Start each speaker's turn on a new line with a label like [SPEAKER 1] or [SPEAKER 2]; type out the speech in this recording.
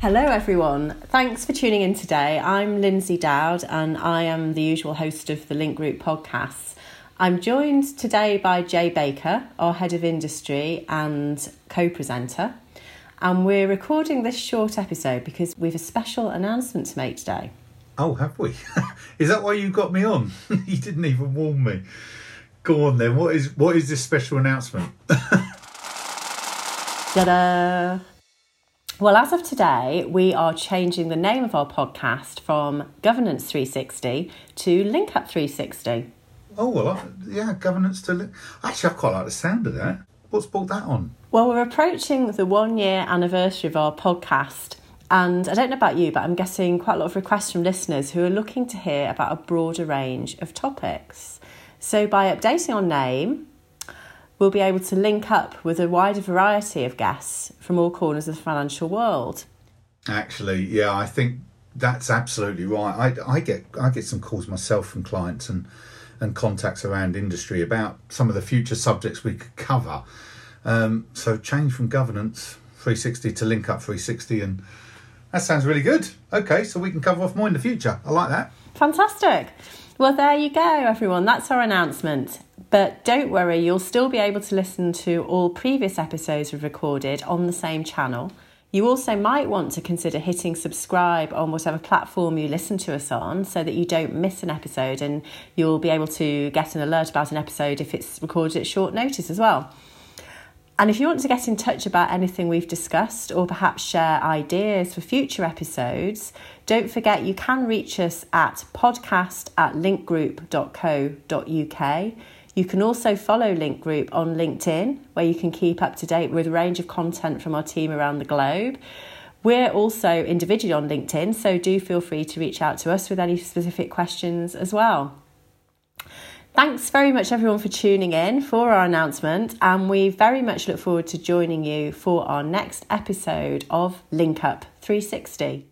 [SPEAKER 1] Hello, everyone. Thanks for tuning in today. I'm Lindsay Dowd, and I am the usual host of the Link Group podcasts. I'm joined today by Jay Baker, our head of industry and co presenter. And we're recording this short episode because we've a special announcement to make today.
[SPEAKER 2] Oh, have we? is that why you got me on? you didn't even warn me. Go on then. What is what is this special announcement?
[SPEAKER 1] Ta-da! Well, as of today, we are changing the name of our podcast from Governance 360 to Link Up 360.
[SPEAKER 2] Oh well, I, yeah, governance to. Link. Actually, I quite like the sound of that. What's brought that on?
[SPEAKER 1] Well, we're approaching the one year anniversary of our podcast. And I don't know about you, but I'm getting quite a lot of requests from listeners who are looking to hear about a broader range of topics. So, by updating our name, we'll be able to link up with a wider variety of guests from all corners of the financial world.
[SPEAKER 2] Actually, yeah, I think that's absolutely right. I, I get I get some calls myself from clients and and contacts around industry about some of the future subjects we could cover. Um, so change from governance 360 to link up 360 and that sounds really good. Okay, so we can cover off more in the future. I like that.
[SPEAKER 1] Fantastic. Well, there you go, everyone. That's our announcement. But don't worry, you'll still be able to listen to all previous episodes we've recorded on the same channel. You also might want to consider hitting subscribe on whatever platform you listen to us on so that you don't miss an episode and you'll be able to get an alert about an episode if it's recorded at short notice as well. And if you want to get in touch about anything we've discussed or perhaps share ideas for future episodes, don't forget you can reach us at podcast at linkgroup.co.uk. You can also follow Link Group on LinkedIn, where you can keep up to date with a range of content from our team around the globe. We're also individually on LinkedIn, so do feel free to reach out to us with any specific questions as well. Thanks very much, everyone, for tuning in for our announcement, and we very much look forward to joining you for our next episode of Link Up 360.